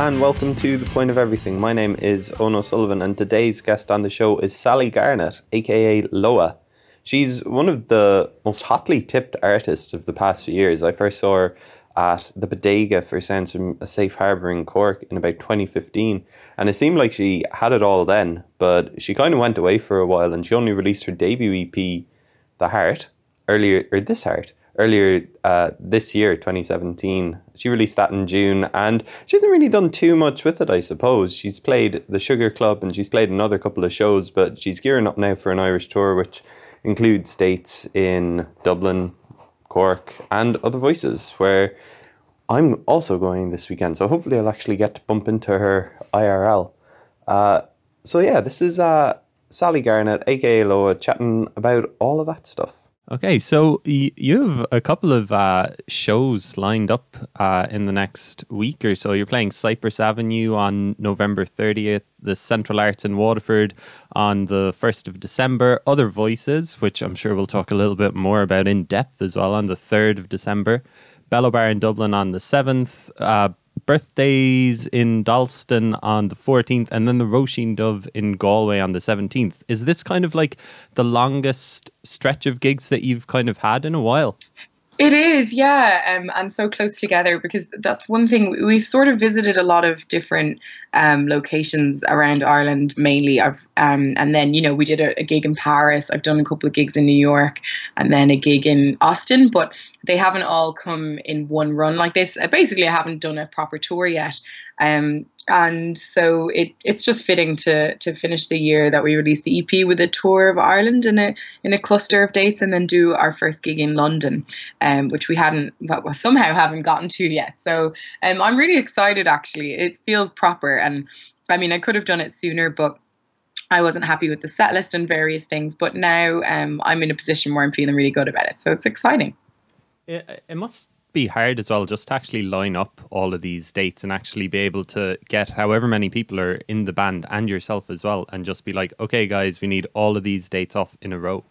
And welcome to The Point of Everything. My name is Ono Sullivan and today's guest on the show is Sally Garnett, aka Loah. She's one of the most hotly tipped artists of the past few years. I first saw her at the Bodega for Sounds from a Safe Harbour in Cork in about 2015 and it seemed like she had it all then, but she kind of went away for a while and she only released her debut EP, The Heart, earlier, or This Heart, earlier uh, this year, 2017. She released that in June, and she hasn't really done too much with it, I suppose. She's played the Sugar Club and she's played another couple of shows, but she's gearing up now for an Irish tour, which includes dates in Dublin, Cork, and Other Voices, where I'm also going this weekend. So hopefully, I'll actually get to bump into her IRL. Uh, so, yeah, this is uh, Sally Garnett, aka Loah, chatting about all of that stuff. Okay, so y- you have a couple of uh, shows lined up uh, in the next week or so. You're playing Cypress Avenue on November 30th, the Central Arts in Waterford on the 1st of December, Other Voices, which I'm sure we'll talk a little bit more about in depth as well, on the 3rd of December, Bello Bar in Dublin on the 7th, uh, birthdays in Dalston on the 14th, and then the Róisín Dubh in Galway on the 17th. Is this kind of like the longest stretch of gigs that you've kind of had in a while? It is, yeah, um, and so close together because that's one thing we've sort of visited a lot of different um, locations around Ireland, mainly. I've um, and then you know we did a, a, gig in Paris. I've done a couple of gigs in New York, and then a gig in Austin, but they haven't all come in one run like this. Basically, I haven't done a proper tour yet. Um, and so it it's just fitting to to finish the year that we release the EP with a tour of Ireland in a in a cluster of dates, and then do our first gig in London, um, which we hadn't well, somehow haven't gotten to yet. So um, I'm really excited. Actually, it feels proper, and I mean I could have done it sooner, but. I wasn't happy with the set list and various things, but now um, I'm in a position where I'm feeling really good about it. So it's exciting. It, it must be hard as well just to actually line up all of these dates and actually be able to get however many people are in the band and yourself as well and just be like okay guys we need all of these dates off in a row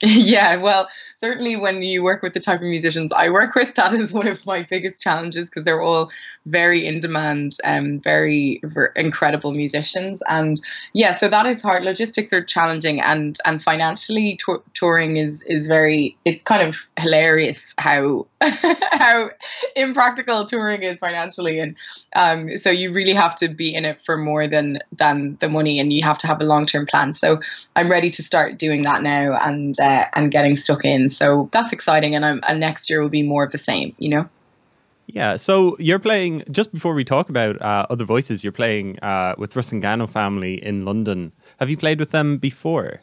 Yeah, well, certainly when you work with the type of musicians I work with, that is one of my biggest challenges because they're all very in demand, um, very, incredible musicians, and yeah, so that is hard. Logistics are challenging, and and financially, touring is is very. It's kind of hilarious how how impractical touring is financially, and um, so you really have to be in it for more than than the money, and you have to have a long term plan. So I'm ready to start doing that now, and. Uh, and getting stuck in. So that's exciting, and, I'm, and next year will be more of the same. You know. Yeah, so you're playing just before we talk about uh, other voices. You're playing uh, with Rusangano family in London. Have you played with them before?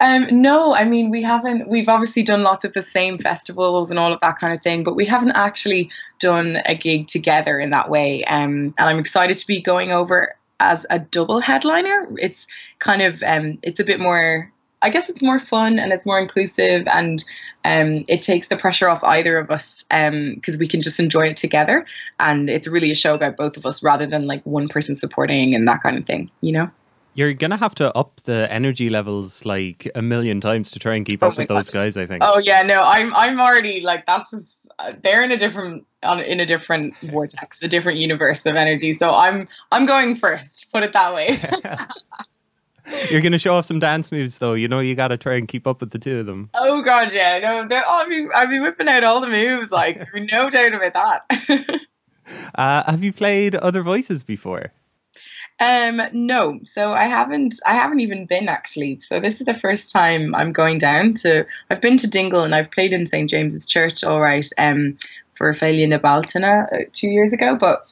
Um, no, I mean we haven't. We've obviously done lots of the same festivals and all of that kind of thing, but we haven't actually done a gig together in that way. Um, and I'm excited to be going over as a double headliner. It's kind of um, it's a bit more I guess it's more fun and it's more inclusive and um, it takes the pressure off either of us because um, we can just enjoy it together. And it's really a show about both of us rather than like one person supporting and that kind of thing, you know? You're gonna have to up the energy levels like a million times to try and keep oh up with those guys. I think. Oh yeah, no, I'm I'm already like that's just uh, they're in a different on in a different vortex, a different universe of energy. So I'm I'm going first. Put it that way. You're gonna show off some dance moves, though. You know you got to try and keep up with the two of them. Oh god, yeah, no, I'll be I'll be whipping out all the moves, like no doubt about that. uh, have you played other voices before? Um, no, so I haven't. I haven't even been actually. So this is the first time I'm going down to. I've been to Dingle and I've played in St James's Church, all right, um, for Féile na Bealtaine uh, two years ago, but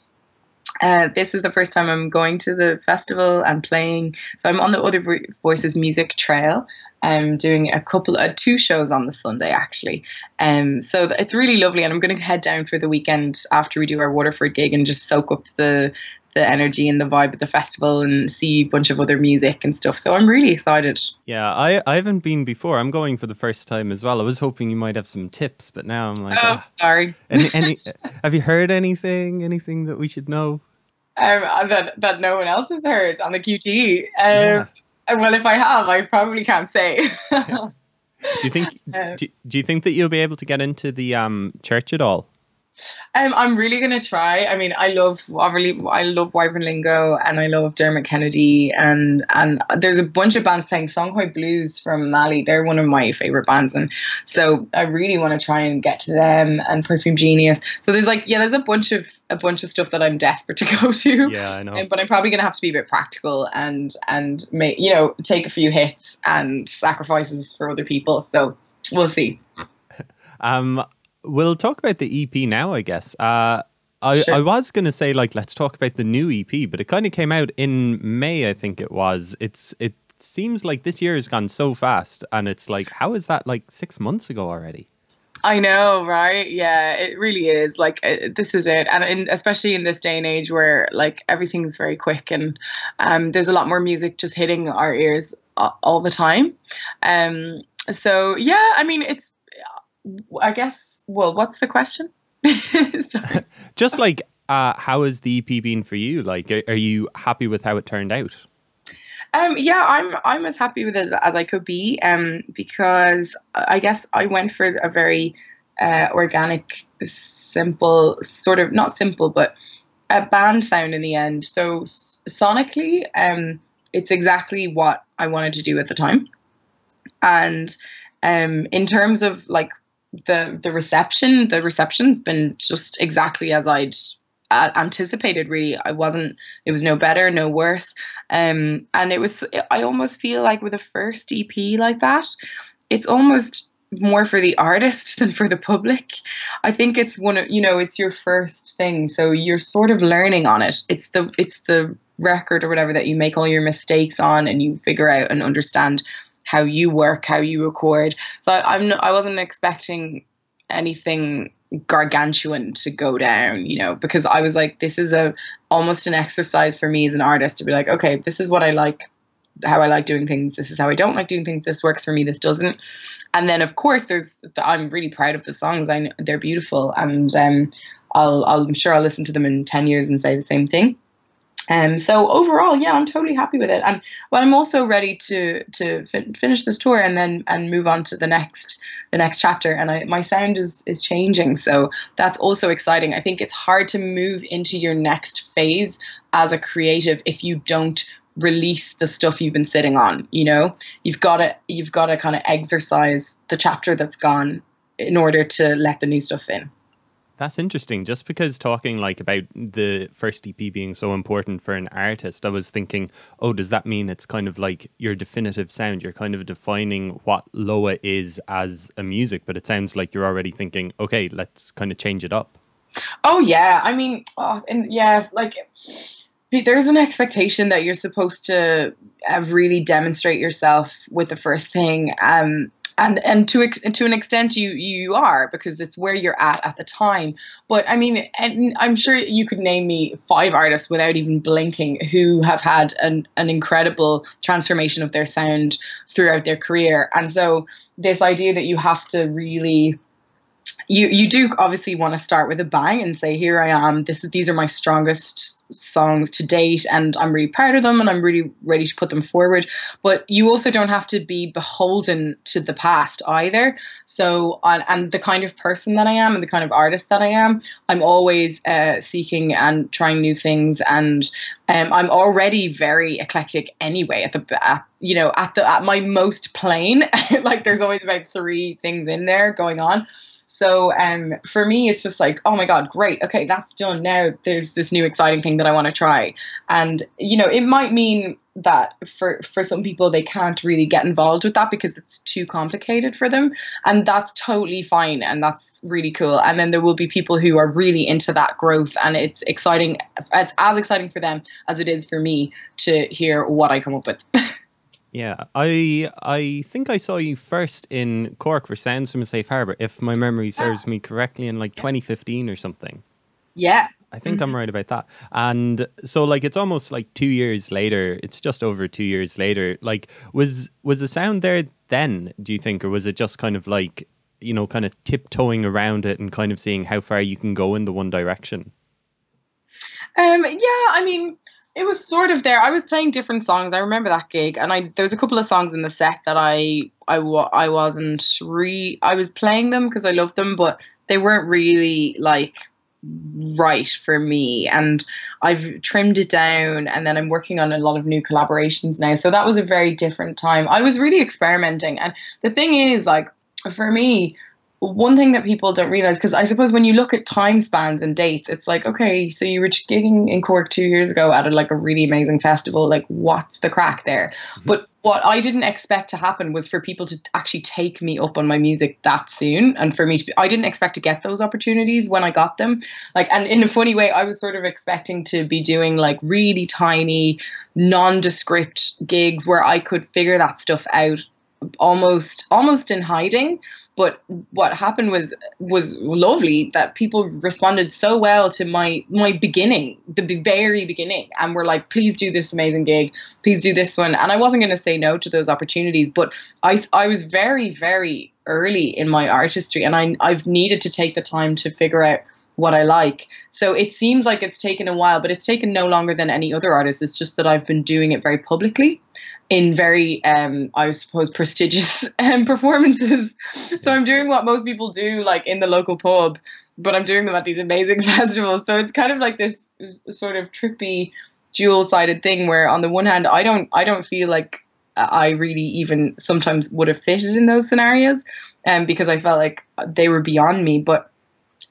uh, this is the first time I'm going to the festival and playing. So I'm on the Other Voices music trail. I'm doing a couple, uh, two shows on the Sunday actually. Um, so it's really lovely, and I'm going to head down for the weekend after we do our Waterford gig and just soak up the the energy and the vibe of the festival and see a bunch of other music and stuff. So I'm really excited. Yeah, I, I haven't been before. I'm going for the first time as well. I was hoping you might have some tips, but now I'm like, oh, oh. sorry. Any, any, have you heard anything? Anything that we should know? Um, uh, that that no one else has heard on the QT. Um, yeah. Well, if I have, I probably can't say. do you think? Um, do, do you think that you'll be able to get into the um, church at all? Um, I'm really gonna try. I mean, I love I really I love Wyvern Lingo and I love Dermot Kennedy and and there's a bunch of bands playing Songhoy Blues from Mali. They're one of my favorite bands, and so I really want to try and get to them and Perfume Genius. So there's like yeah, there's a bunch of a bunch of stuff that I'm desperate to go to. Yeah, I know. Um, but I'm probably gonna have to be a bit practical and and make you know take a few hits and sacrifices for other people. So we'll see. Um, we'll talk about the EP now, I guess. Uh, I, sure. I was going to say, like, let's talk about the new EP, but it kind of came out in May, I think it was. It's It seems like this year has gone so fast, and it's like, how is that like six months ago already? I know, right? Yeah, it really is. Like uh, this is it, and in, especially in this day and age where like everything's very quick, and um, there's a lot more music just hitting our ears all the time. Um, so yeah, I mean, it's I guess. Well, what's the question? Just like, uh, how has the EP been for you? Like, are, are you happy with how it turned out? Um, yeah, I'm I'm as happy with it as, I could be. Um, because I guess I went for a very uh, organic, simple, sort of not simple, but a band sound in the end. So sonically, um, it's exactly what I wanted to do at the time. And um, in terms of like the the reception the reception's been just exactly as I'd uh, anticipated really. I wasn't it was no better no worse. Um and it was i almost feel like with a first ep like that it's almost more for the artist than for the public. I think it's one of you know it's your first thing so you're sort of learning on it. It's the it's the record or whatever that you make all your mistakes on and you figure out and understand how you work, how you record. So I, I'm I wasn't expecting anything gargantuan to go down, you know, because I was like, this is a almost an exercise for me as an artist to be like, okay, this is what I like, how I like doing things. This is how I don't like doing things. This works for me. This doesn't. And then of course, there's I'm really proud of the songs. I know they're beautiful, and um, I'll, I'll I'm sure I'll listen to them in ten years and say the same thing. Um, so overall, yeah, I'm totally happy with it, and well, I'm also ready to to fin- finish this tour and then and move on to the next the next chapter. And I, my sound is is changing, so that's also exciting. I think it's hard to move into your next phase as a creative if you don't release the stuff you've been sitting on. You know, you've got to you've got to kind of exercise the chapter that's gone in order to let the new stuff in. That's interesting. Just because talking like about the first EP being so important for an artist, I was thinking, oh, does that mean it's kind of like your definitive sound? You're kind of defining what Loah is as a music, but it sounds like you're already thinking, okay, let's kind of change it up. Oh yeah, I mean, oh, and yeah, like there's an expectation that you're supposed to uh, really demonstrate yourself with the first thing. Um, and and to to an extent you you are because it's where you're at at the time. But i mean and i'm sure you could name me five artists without even blinking who have had an, an incredible transformation of their sound throughout their career. And so this idea that you have to really you you do obviously want to start with a bang and say here I am this these are my strongest songs to date and I'm really proud of them and I'm really ready to put them forward. But you also don't have to be beholden to the past either. So and, and the kind of person that I am and the kind of artist that I am I'm always uh, seeking and trying new things and um, I'm already very eclectic anyway at the at, you know at the at my most plain. Like there's always about three things in there going on so um, for me, it's just like, oh my God, great. Okay, that's done. Now there's this new exciting thing that I want to try. And, you know, it might mean that for, for some people, they can't really get involved with that because it's too complicated for them. And that's totally fine. And that's really cool. And then there will be people who are really into that growth. And it's exciting, as, as exciting for them as it is for me to hear what I come up with. Yeah, I I think I saw you first in Cork for Sounds from a Safe Harbor, if my memory serves me correctly, in like 2015 or something. Yeah. I think mm-hmm. I'm right about that. And so like it's almost like 2 years later, it's just over 2 years later. Like was was the sound there then, do you think or was it just kind of like, you know, kind of tiptoeing around it and kind of seeing how far you can go in the one direction? Um yeah, I mean it was sort of there. I was playing different songs. I remember that gig, and I there was a couple of songs in the set that I I I wasn't re. I was playing them because I loved them, but they weren't really like right for me and I've trimmed it down and then I'm working on a lot of new collaborations now. So that was a very different time. I was really experimenting and the thing is like for me one thing that people don't realize because I suppose when you look at time spans and dates, it's like okay, so you were gigging in Cork two years ago at a, like a really amazing festival. Like, what's the crack there? Mm-hmm. But what I didn't expect to happen was for people to actually take me up on my music that soon, and for me to be, I didn't expect to get those opportunities when I got them. Like, and in a funny way, I was sort of expecting to be doing like really tiny, nondescript gigs where I could figure that stuff out almost almost in hiding but what happened was was lovely that people responded so well to my my beginning the very beginning and were like please do this amazing gig please do this one and i wasn't going to say no to those opportunities but i i was very very early in my artistry and i i've needed to take the time to figure out what I like. So it seems like it's taken a while, but it's taken no longer than any other artist. It's just that I've been doing it very publicly in very, um, I suppose, prestigious um, performances. So I'm doing what most people do, like in the local pub, but I'm doing them at these amazing festivals. So it's kind of like this sort of trippy, dual-sided thing where, on the one hand, I don't, I don't feel like I really even sometimes would have fitted in those scenarios, um, because I felt like they were beyond me, but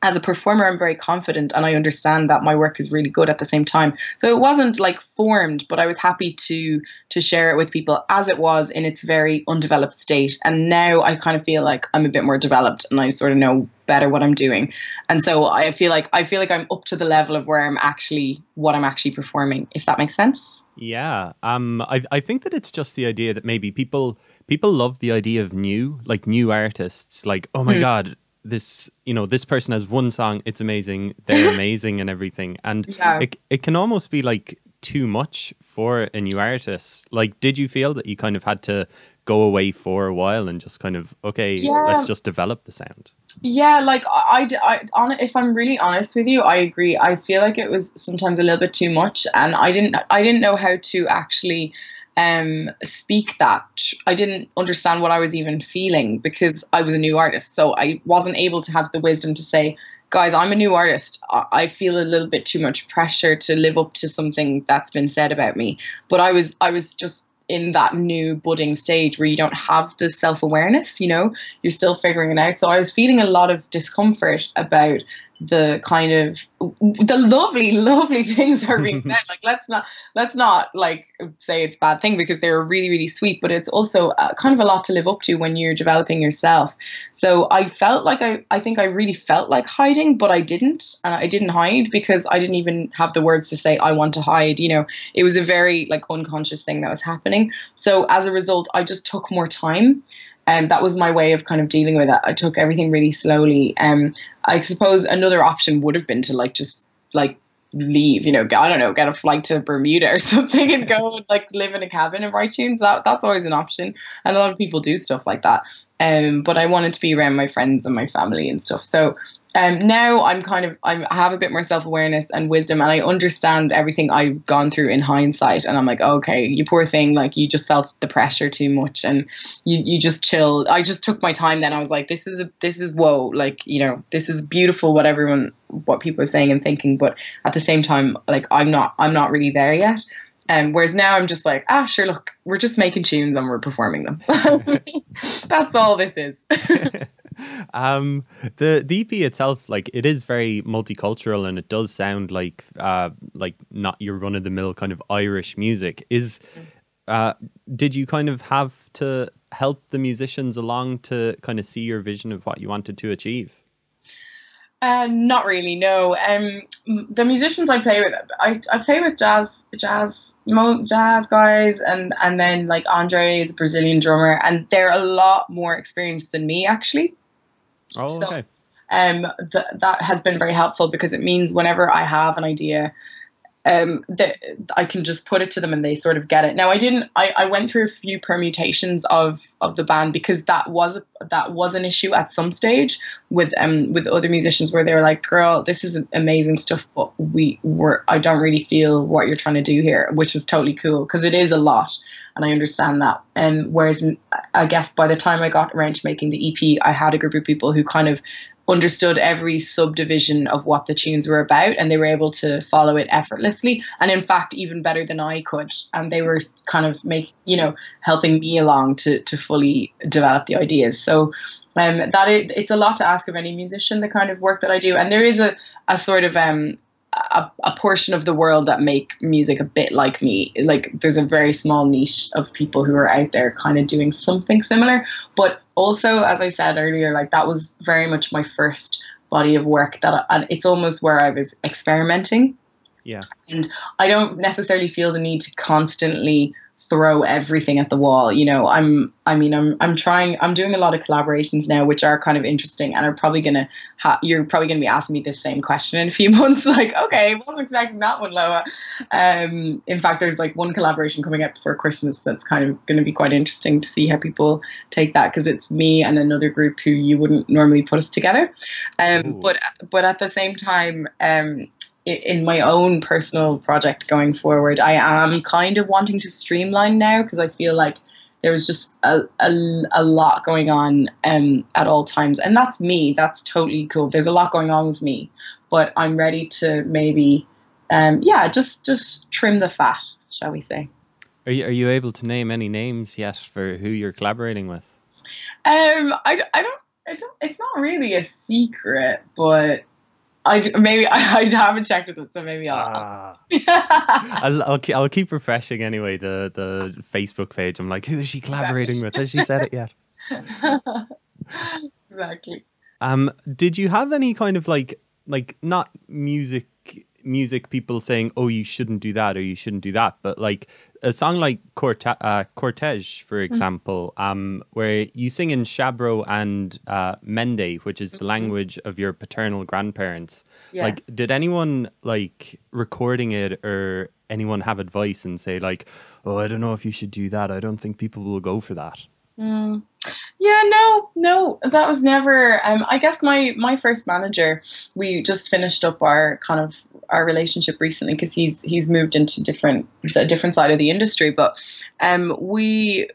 as a performer, I'm very confident and I understand that my work is really good at the same time. So it wasn't like formed, but I was happy to to share it with people as it was in its very undeveloped state. And now I kind of feel like I'm a bit more developed and I sort of know better what I'm doing. And so I feel like I feel like I'm up to the level of where I'm actually what I'm actually performing, if that makes sense. Yeah. Um I I think that it's just the idea that maybe people people love the idea of new, like new artists, like, oh my mm. God, this you know this person has one song it's amazing they're amazing and everything and yeah. it, it can almost be like too much for a new artist like did you feel that you kind of had to go away for a while and just kind of okay yeah. let's just develop the sound yeah like I, I, I if i'm really honest with you i agree i feel like it was sometimes a little bit too much and i didn't i didn't know how to actually um, speak that. I didn't understand what I was even feeling because I was a new artist. So I wasn't able to have the wisdom to say, guys, I'm a new artist. I feel a little bit too much pressure to live up to something that's been said about me. But I was, I was just in that new budding stage where you don't have the self awareness, you know, you're still figuring it out. So I was feeling a lot of discomfort about the kind of the lovely lovely things that are being said. Like let's not let's not like say it's bad thing because they're really really sweet but it's also uh, kind of a lot to live up to when you're developing yourself. So i felt like i i think i really felt like hiding but i didn't. And i didn't hide because i didn't even have the words to say i want to hide. You know it was a very like unconscious thing that was happening. So as a result i just took more time um, that was my way of kind of dealing with it. I took everything really slowly. Um, I suppose another option would have been to like just like leave, you know, I don't know, get a flight to Bermuda or something and go and like live in a cabin and write tunes. That that's always an option, and a lot of people do stuff like that. Um, but I wanted to be around my friends and my family and stuff. So um, now I'm kind of I'm, I have a bit more self awareness and wisdom, and I understand everything I've gone through in hindsight. And I'm like, okay, you poor thing, like you just felt the pressure too much, and you you just chilled. I just took my time. Then I was like, this is a, this is whoa, like you know, this is beautiful. What everyone, what people are saying and thinking, but at the same time, like I'm not I'm not really there yet. Um, whereas now I'm just like, ah, sure, look, we're just making tunes and we're performing them. That's all this is. um, the the EP itself, like it is very multicultural and it does sound like uh, like not your run of the mill kind of Irish music. Is uh, did you kind of have to help the musicians along to kind of see your vision of what you wanted to achieve? Uh, not really, no. Um, the musicians I play with, I, I play with jazz, jazz, jazz guys, and and then like Andre is a Brazilian drummer, and they're a lot more experienced than me actually. Oh, so, okay. Um, th- that has been very helpful because it means whenever I have an idea, um, that I can just put it to them and they sort of get it. Now I didn't. I, I went through a few permutations of of the band because that was that was an issue at some stage with um with other musicians where they were like, "Girl, this is amazing stuff, but we were I don't really feel what you're trying to do here," which is totally cool because it is a lot and I understand that. And whereas I guess by the time I got around to making the EP, I had a group of people who kind of understood every subdivision of what the tunes were about and they were able to follow it effortlessly. And in fact even better than I could. And they were kind of make you know helping me along to to fully develop the ideas. So um that it, it's a lot to ask of any musician the kind of work that I do. And there is a a sort of um a, a portion of the world that make music a bit like me. Like there's a very small niche of people who are out there kind of doing something similar. But also, as I said earlier, like that was very much my first body of work that and it's almost where I was experimenting. Yeah. And I don't necessarily feel the need to constantly throw everything at the wall. You know, I'm I mean I'm I'm trying I'm doing a lot of collaborations now which are kind of interesting and are probably gonna ha- you're probably gonna be asking me this same question in a few months. like, okay, I wasn't expecting that one, Loah. Um in fact there's like one collaboration coming up for Christmas that's kind of gonna be quite interesting to see how people take that because it's me and another group who you wouldn't normally put us together. Um Ooh. but but at the same time um in my own personal project going forward, I am kind of wanting to streamline now because I feel like there was just a, a, a lot going on um, at all times. And that's me. That's totally cool. There's a lot going on with me, but I'm ready to maybe, um, yeah, just just trim the fat, shall we say. Are you, are you able to name any names yet for who you're collaborating with? Um, I, I don't, I don't, it's not really a secret, but I maybe I, I haven't checked with it, so maybe I'll. Ah. I'll, I'll, I'll keep refreshing anyway the the Facebook page. I'm like, who is she collaborating with? Has she said it yet? exactly. Um, did you have any kind of like like not music music people saying, "Oh, you shouldn't do that" or "You shouldn't do that," but like a song like Corte- uh, Cortege, for mm-hmm. example, mm-hmm. um, where you sing in Sherbro and uh, Mende, which is the mm-hmm. language of your paternal grandparents. Yes. Like, did anyone like recording it or anyone have advice and say like, "Oh, I don't know if you should do that. I don't think people will go for that." Mm. Yeah, no, no, that was never. Um, I guess my my first manager, we just finished up our kind of our relationship recently because he's he's moved into different a different side of the industry. But um, we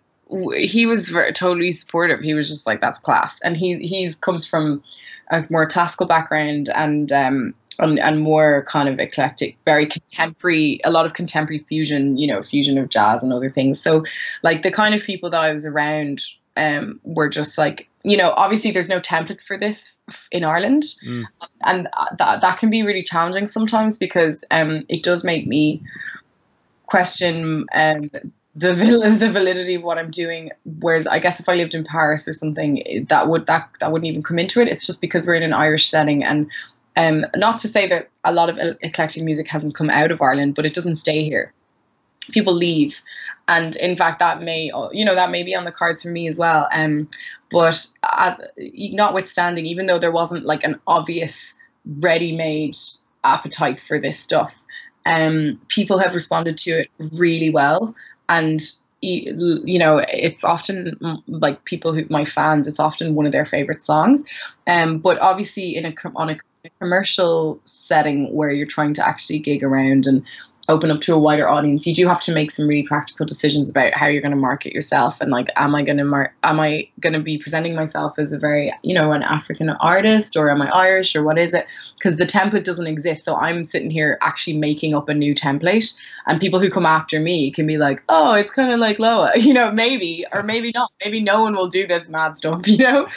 he was very, totally supportive. He was just like, "That's class," and he he's comes from a more classical background and um and, and more kind of eclectic, very contemporary, a lot of contemporary fusion, you know, fusion of jazz and other things. So, like the kind of people that I was around um, were just like, you know, obviously there's no template for this in Ireland, mm. and that that can be really challenging sometimes because um, it does make me question um, the the validity of what I'm doing. Whereas I guess if I lived in Paris or something, that would that that wouldn't even come into it. It's just because we're in an Irish setting, and um, not to say that a lot of eclectic music hasn't come out of Ireland, but it doesn't stay here. People leave, and in fact that may you know that may be on the cards for me as well um but uh, notwithstanding even though there wasn't like an obvious ready-made appetite for this stuff um people have responded to it really well and you know it's often like people who my fans it's often one of their favorite songs. Um but obviously in a on a commercial setting where you're trying to actually gig around and open up to a wider audience, you do have to make some really practical decisions about how you're going to market yourself and like, am I going to mar- am I going to be presenting myself as a very you know an African artist or am I Irish or what is it? Because the template doesn't exist, so I'm sitting here actually making up a new template, and people who come after me can be like, oh, it's kind of like Loah, you know, maybe or maybe not, maybe no one will do this mad stuff, you know,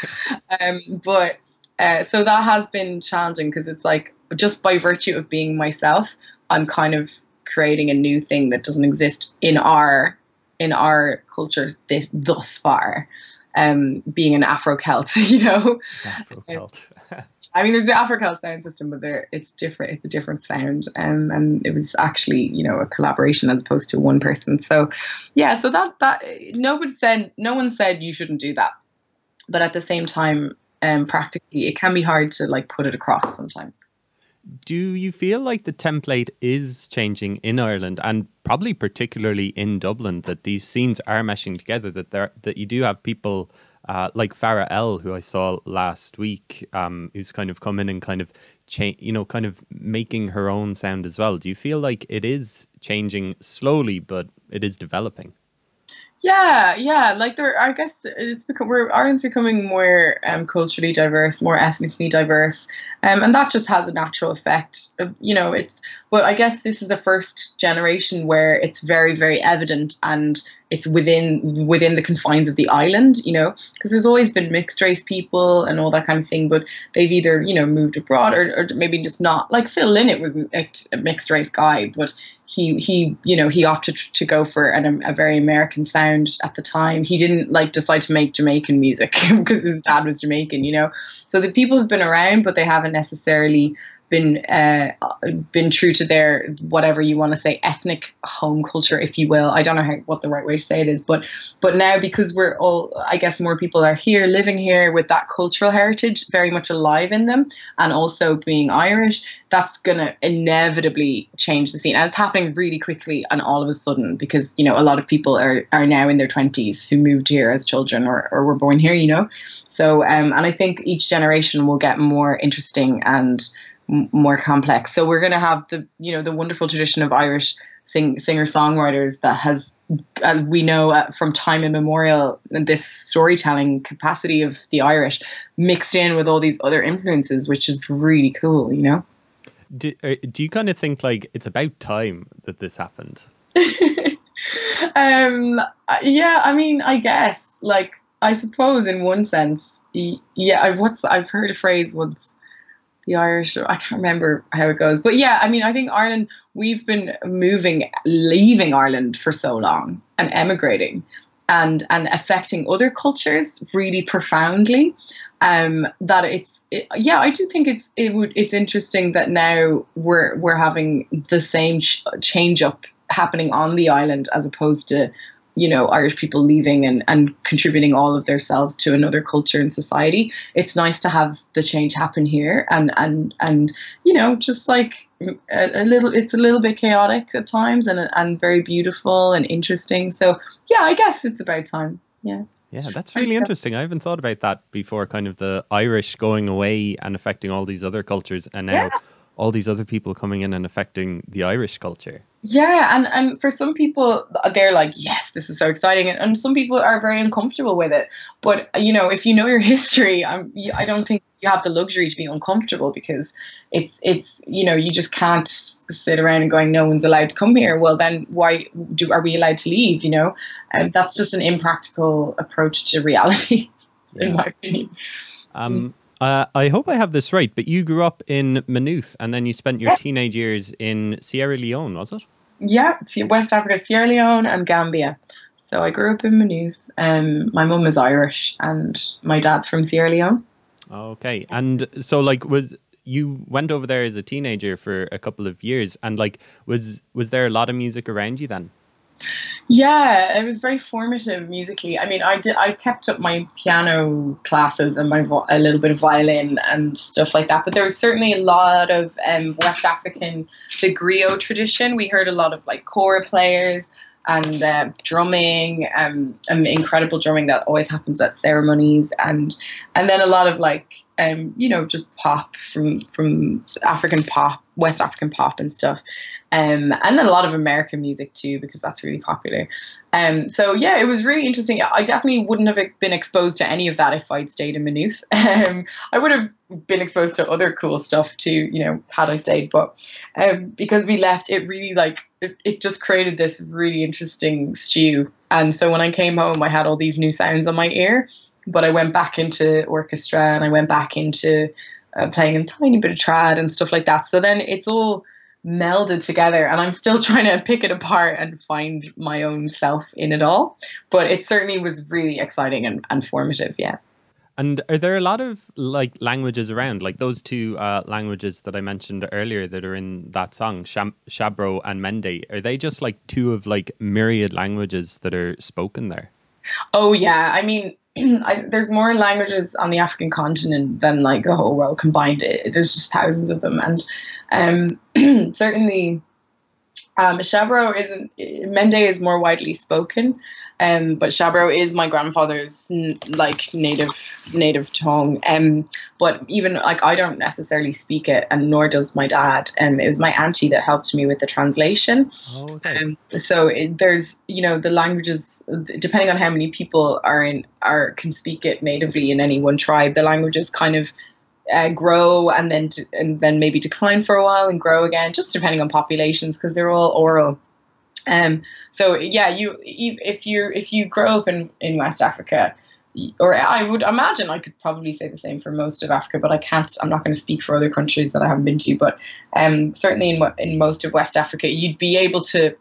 um, but. Uh, so that has been challenging because it's like just by virtue of being myself, I'm kind of creating a new thing that doesn't exist in our in our culture this, thus far. Um, being an Afro Celt, you know. Afro Celt. I mean, there's the Afro Celt sound system, but there it's different. It's a different sound, um, and it was actually you know a collaboration as opposed to one person. So, yeah. So that that nobody said no one said you shouldn't do that, but at the same time, um, practically it can be hard to like put it across sometimes do you feel like the template is changing in Ireland and probably particularly in Dublin that these scenes are meshing together that there that you do have people uh, like Farah Elle who I saw last week um, who's kind of come in and kind of change you know kind of making her own sound as well? Do you feel like it is changing slowly but it is developing Yeah, yeah. Like there, I guess it's become we're Ireland's becoming more um, culturally diverse, more ethnically diverse, um, and that just has a natural effect. Of, you know, it's. But I guess this is the first generation where it's very, very evident, and it's within within the confines of the island. You know, because there's always been mixed race people and all that kind of thing, but they've either you know moved abroad or, or maybe just not. Like Phil Lynott was a mixed race guy, but he he you know he opted to go for an, a very American sound at the time. He didn't like decide to make Jamaican music because his dad was Jamaican, you know. So the people have been around, but they haven't necessarily been uh, been true to their whatever you want to say ethnic home culture, if you will. I don't know how, what the right way to say it is, but but now because we're all, I guess more people are here, living here with that cultural heritage very much alive in them, and also being Irish, that's gonna inevitably change the scene, and it's happening really quickly and all of a sudden because you know a lot of people are are now in their twenties who moved here as children or or were born here, you know. So um, and I think each generation will get more interesting and more complex. So we're going to have the you know the wonderful tradition of Irish sing, singer songwriters that has uh, we know uh, from time immemorial this storytelling capacity of the Irish mixed in with all these other influences, which is really cool. You know. Do, uh, do you kind of think like it's about time that this happened? um. Yeah. I mean, I guess like I suppose in one sense, yeah. i've what's I've heard a phrase once the Irish. I can't remember how it goes, but yeah, I mean, I think Ireland. We've been moving, leaving Ireland for so long and emigrating, and and affecting other cultures really profoundly. Um, that it's it, yeah, I do think it's it would it's interesting that now we're we're having the same ch- change up happening on the island as opposed to you know Irish people leaving and, and contributing all of themselves to another culture and society. It's nice to have the change happen here and and and you know just like a, a little it's a little bit chaotic at times and and very beautiful and interesting. So yeah, I guess it's about time. Yeah. Yeah, that's really interesting. I haven't thought about that before. Kind of the Irish going away and affecting all these other cultures, and now yeah. all these other people coming in and affecting the Irish culture. Yeah, and, and for some people, they're like, yes, this is so exciting. And, and some people are very uncomfortable with it. But, you know, if you know your history, I'm, I don't think you have the luxury to be uncomfortable because it's, it's you know, you just can't sit around and going, no one's allowed to come here. Well, then why do are we allowed to leave, you know? And that's just an impractical approach to reality, yeah. in my opinion. Um, uh, I hope I have this right, but you grew up in Maynooth and then you spent your teenage years in Sierra Leone, was it? Yeah, West Africa, Sierra Leone, and Gambia. So I grew up in Maynooth. Um, my mum is Irish and my dad's from Sierra Leone. Okay, and so like was you went over there as a teenager for a couple of years, and like was was there a lot of music around you then? Yeah, it was very formative musically. I mean, I did. I kept up my piano classes and my a little bit of violin and stuff like that. But there was certainly a lot of um, West African, the griot tradition. We heard a lot of like kora players and uh, drumming, um, um, incredible drumming that always happens at ceremonies, and and then a lot of like um, you know, just pop from from African pop, West African pop and stuff, um, and then a lot of American music too because that's really popular. Um, so yeah, it was really interesting. I definitely wouldn't have been exposed to any of that if I'd stayed in Maynooth. Um, I would have been exposed to other cool stuff too, you know, had I stayed. But um, because we left, it really like it, it just created this really interesting stew. And so when I came home, I had all these new sounds on my ear but I went back into orchestra and I went back into uh, playing a tiny bit of trad and stuff like that. So then it's all melded together and I'm still trying to pick it apart and find my own self in it all. But it certainly was really exciting and, and formative, yeah. And are there a lot of like languages around, like those two uh, languages that I mentioned earlier that are in that song, Sherbro and Mende? Are they just like two of like myriad languages that are spoken there? Oh yeah, I mean, I, there's more languages on the African continent than like the whole world combined. It, there's just thousands of them, and um, certainly, Um, Sherbro isn't. Mende is more widely spoken, um, but Sherbro is my grandfather's like native native tongue. Um, but even like I don't necessarily speak it, and nor does my dad. Um, it was my auntie that helped me with the translation. Oh, okay. Um, so it, there's you know the languages depending on how many people are in are can speak it natively in any one tribe. The languages kind of uh, grow and then to, and then maybe decline for a while and grow again, just depending on populations because they're all oral. Um, so yeah, you if you if you grow up in, in West Africa, or I would imagine I could probably say the same for most of Africa, but I can't. I'm not going to speak for other countries that I haven't been to, but um, certainly in in most of West Africa, you'd be able to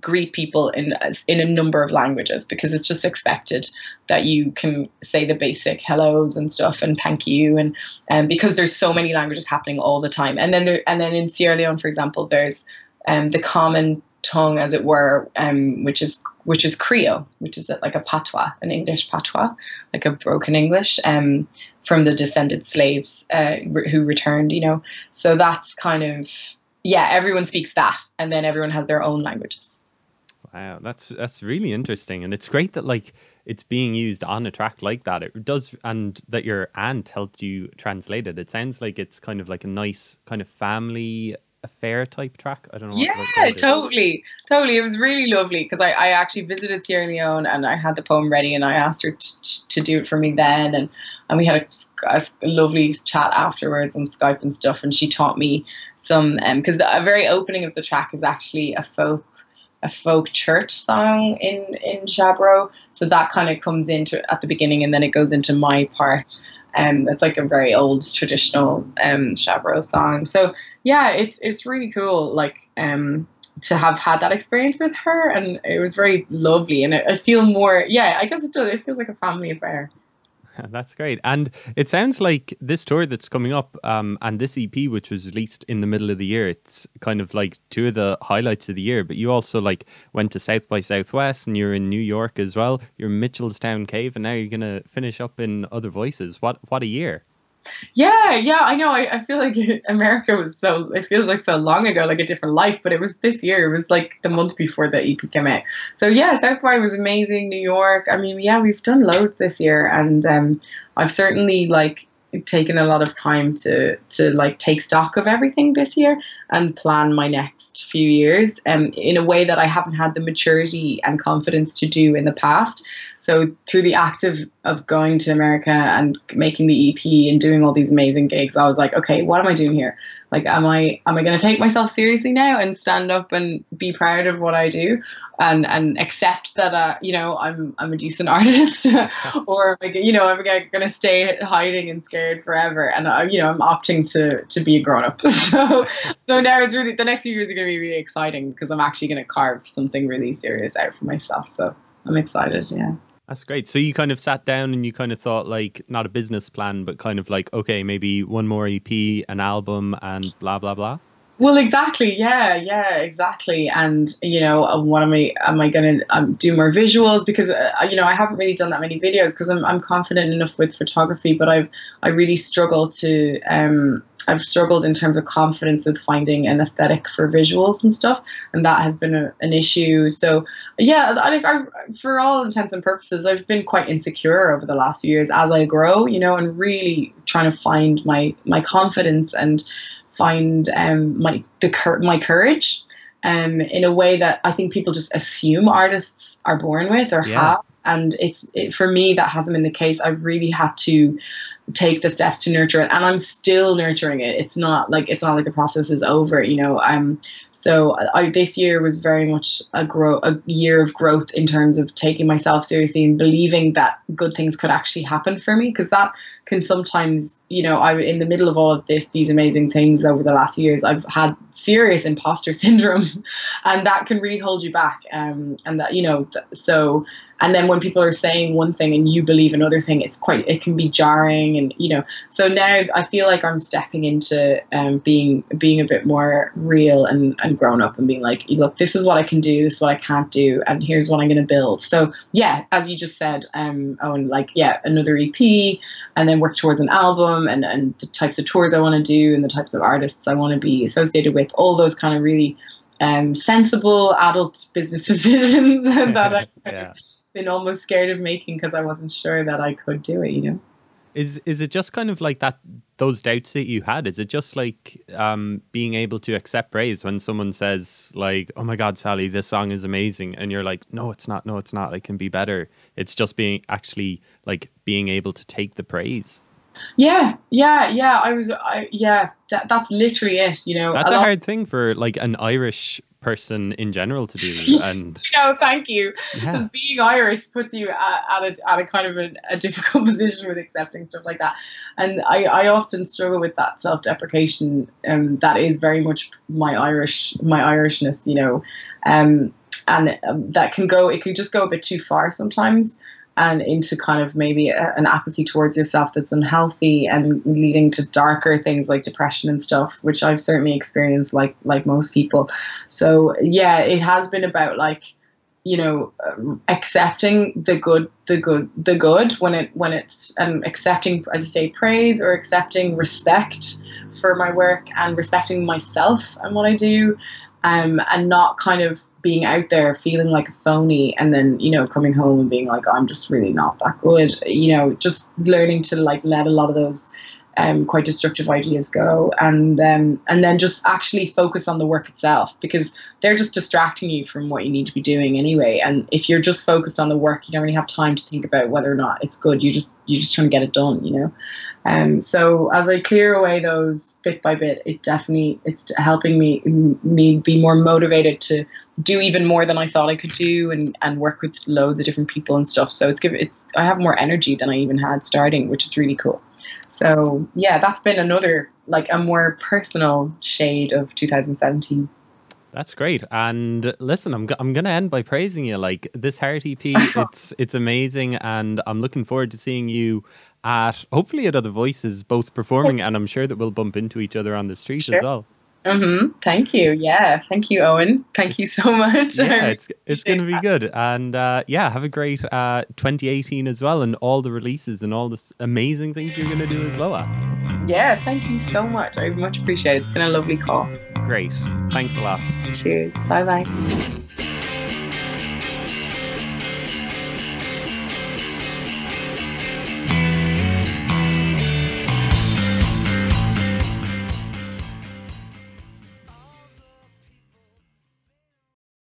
greet people in in a number of languages because it's just expected that you can say the basic hellos and stuff and thank you and um, because there's so many languages happening all the time. And then there and then in Sierra Leone for example there's um, the common tongue as it were um, which is which is Creole which is like a patois an English patois like a broken English um, from the descended slaves uh, who returned you know. So that's kind of yeah everyone speaks that and then everyone has their own languages Wow, that's that's really interesting, and it's great that like it's being used on a track like that. It does, and that your aunt helped you translate it. It sounds like it's kind of like a nice kind of family affair type track. I don't know. Yeah, totally, totally. It was really lovely because I, I actually visited Sierra Leone and I had the poem ready and I asked her t- to do it for me then and and we had a, a, lovely chat afterwards on Skype and stuff and she taught me some because um, the very opening of the track is actually a folk a folk church song in in Sherbro. So that kind of comes into at the beginning, and then it goes into my part. Um, it's like a very old traditional um Sherbro song. So yeah, it's it's really cool. Like um to have had that experience with her, and it was very lovely. And I, I feel more, yeah, I guess it does. It feels like a family affair. That's great. And it sounds like this tour that's coming up um, and this EP, which was released in the middle of the year, it's kind of like two of the highlights of the year. But you also like went to South by Southwest and you're in New York as well. You're Mitchelstown Cave and now you're going to finish up in Other Voices. What, what a year. Yeah, yeah, I know. I, I feel like America was so, it feels like so long ago, like a different life, but it was this year. It was like the month before the EP came out. So, yeah, South by was amazing. New York. I mean, yeah, we've done loads this year. And um, I've certainly like taken a lot of time to to like take stock of everything this year and plan my next few years um, in a way that I haven't had the maturity and confidence to do in the past. So through the act of, going to America and making the EP and doing all these amazing gigs, I was like, okay, what am I doing here? Like, am I am I going to take myself seriously now and stand up and be proud of what I do, and and accept that uh, you know I'm I'm a decent artist, or like, you know I'm going to stay hiding and scared forever, and uh, you know I'm opting to to be a grown up. so so now it's really the next few years are going to be really exciting because I'm actually going to carve something really serious out for myself. So I'm excited. Yeah. That's great. So you kind of sat down and you kind of thought like not a business plan, but kind of like okay, maybe one more EP, an album, and blah blah blah. Well, exactly. Yeah, yeah, exactly. And you know, uh, what am I? Am I going to um, do more visuals? Because uh, you know, I haven't really done that many videos because I'm I'm confident enough with photography, but I've I really struggle to um I've struggled in terms of confidence with finding an aesthetic for visuals and stuff, and that has been a, an issue. So yeah, I think I, for all intents and purposes, I've been quite insecure over the last few years as I grow, you know, and really trying to find my my confidence and find um, my the my courage um, in a way that I think people just assume artists are born with or yeah. have. And it's it, for me that hasn't been the case. I've really had to take the steps to nurture it and i'm still nurturing it. It's not like it's not like the process is over you know um so I, this year was very much a grow a year of growth in terms of taking myself seriously and believing that good things could actually happen for me because that can sometimes you know i in the middle of all of this these amazing things over the last years i've had serious imposter syndrome and that can really hold you back um and that you know th- so and then when people are saying one thing and you believe another thing it's quite it can be jarring and you know so now i feel like i'm stepping into um, being being a bit more real and, and grown up and being like look this is what i can do this is what i can't do and here's what i'm going to build so yeah as you just said um oh like yeah another ep and then work towards an album and and the types of tours i want to do and the types of artists i want to be associated with all those kind of really um, sensible adult business decisions that I've yeah. Been almost scared of making because I wasn't sure that I could do it. You know. Is is it just kind of like that those doubts that you had? Is it just like um, being able to accept praise when someone says like, "Oh my God, Sally, this song is amazing," and you're like, "No, it's not. No, it's not. It can be better." It's just being actually like being able to take the praise. Yeah, yeah, yeah. I was, I yeah. That, that's literally it. You know, That's a, lot- hard thing for like an Irish person in general to do, and No, thank you. yeah, Just being Irish puts you at, at, a, at a kind of a, a difficult position with accepting stuff like that. And I, I often struggle with that self deprecation. Um, that is very much my Irish, my Irishness, you know. Um, and um, that can go, it can just go a bit too far sometimes and into kind of maybe a, an apathy towards yourself that's unhealthy and leading to darker things like depression and stuff, which I've certainly experienced like like most people. So yeah, it has been about like you know um, accepting the good the good the good when it when it's and accepting as you say praise or accepting respect for my work and respecting myself and what I do um, and not kind of being out there feeling like a phony and then you know coming home and being like I'm just really not that good you know just learning to like let a lot of those um, quite destructive ideas go and um, and then just actually focus on the work itself because they're just distracting you from what you need to be doing anyway. And if you're just focused on the work you don't really have time to think about whether or not it's good. You just you're just trying to get it done you know um, so as I clear away those bit by bit, it definitely it's helping me me be more motivated to do even more than I thought I could do and, and work with loads of different people and stuff. So it's give it's I have more energy than I even had starting, which is really cool. So yeah, that's been another like a more personal shade of 2017. That's great. And listen, I'm go- I'm gonna end by praising you. Like this Heart EP, it's it's amazing, and I'm looking forward to seeing you at hopefully at other voices, both performing, and I'm sure that we'll bump into each other on the street Sure. as well. Mm-hmm. Thank you. Yeah. Thank you, Owen. Thank you so much. Yeah, it's it's gonna be good, and uh, yeah, have a great uh, 2018 as well, and all the releases and all the amazing things you're gonna do as Loah. Yeah. Thank you so much. I much appreciate it. It's been a lovely call. Great. Thanks a lot. Cheers. Bye bye.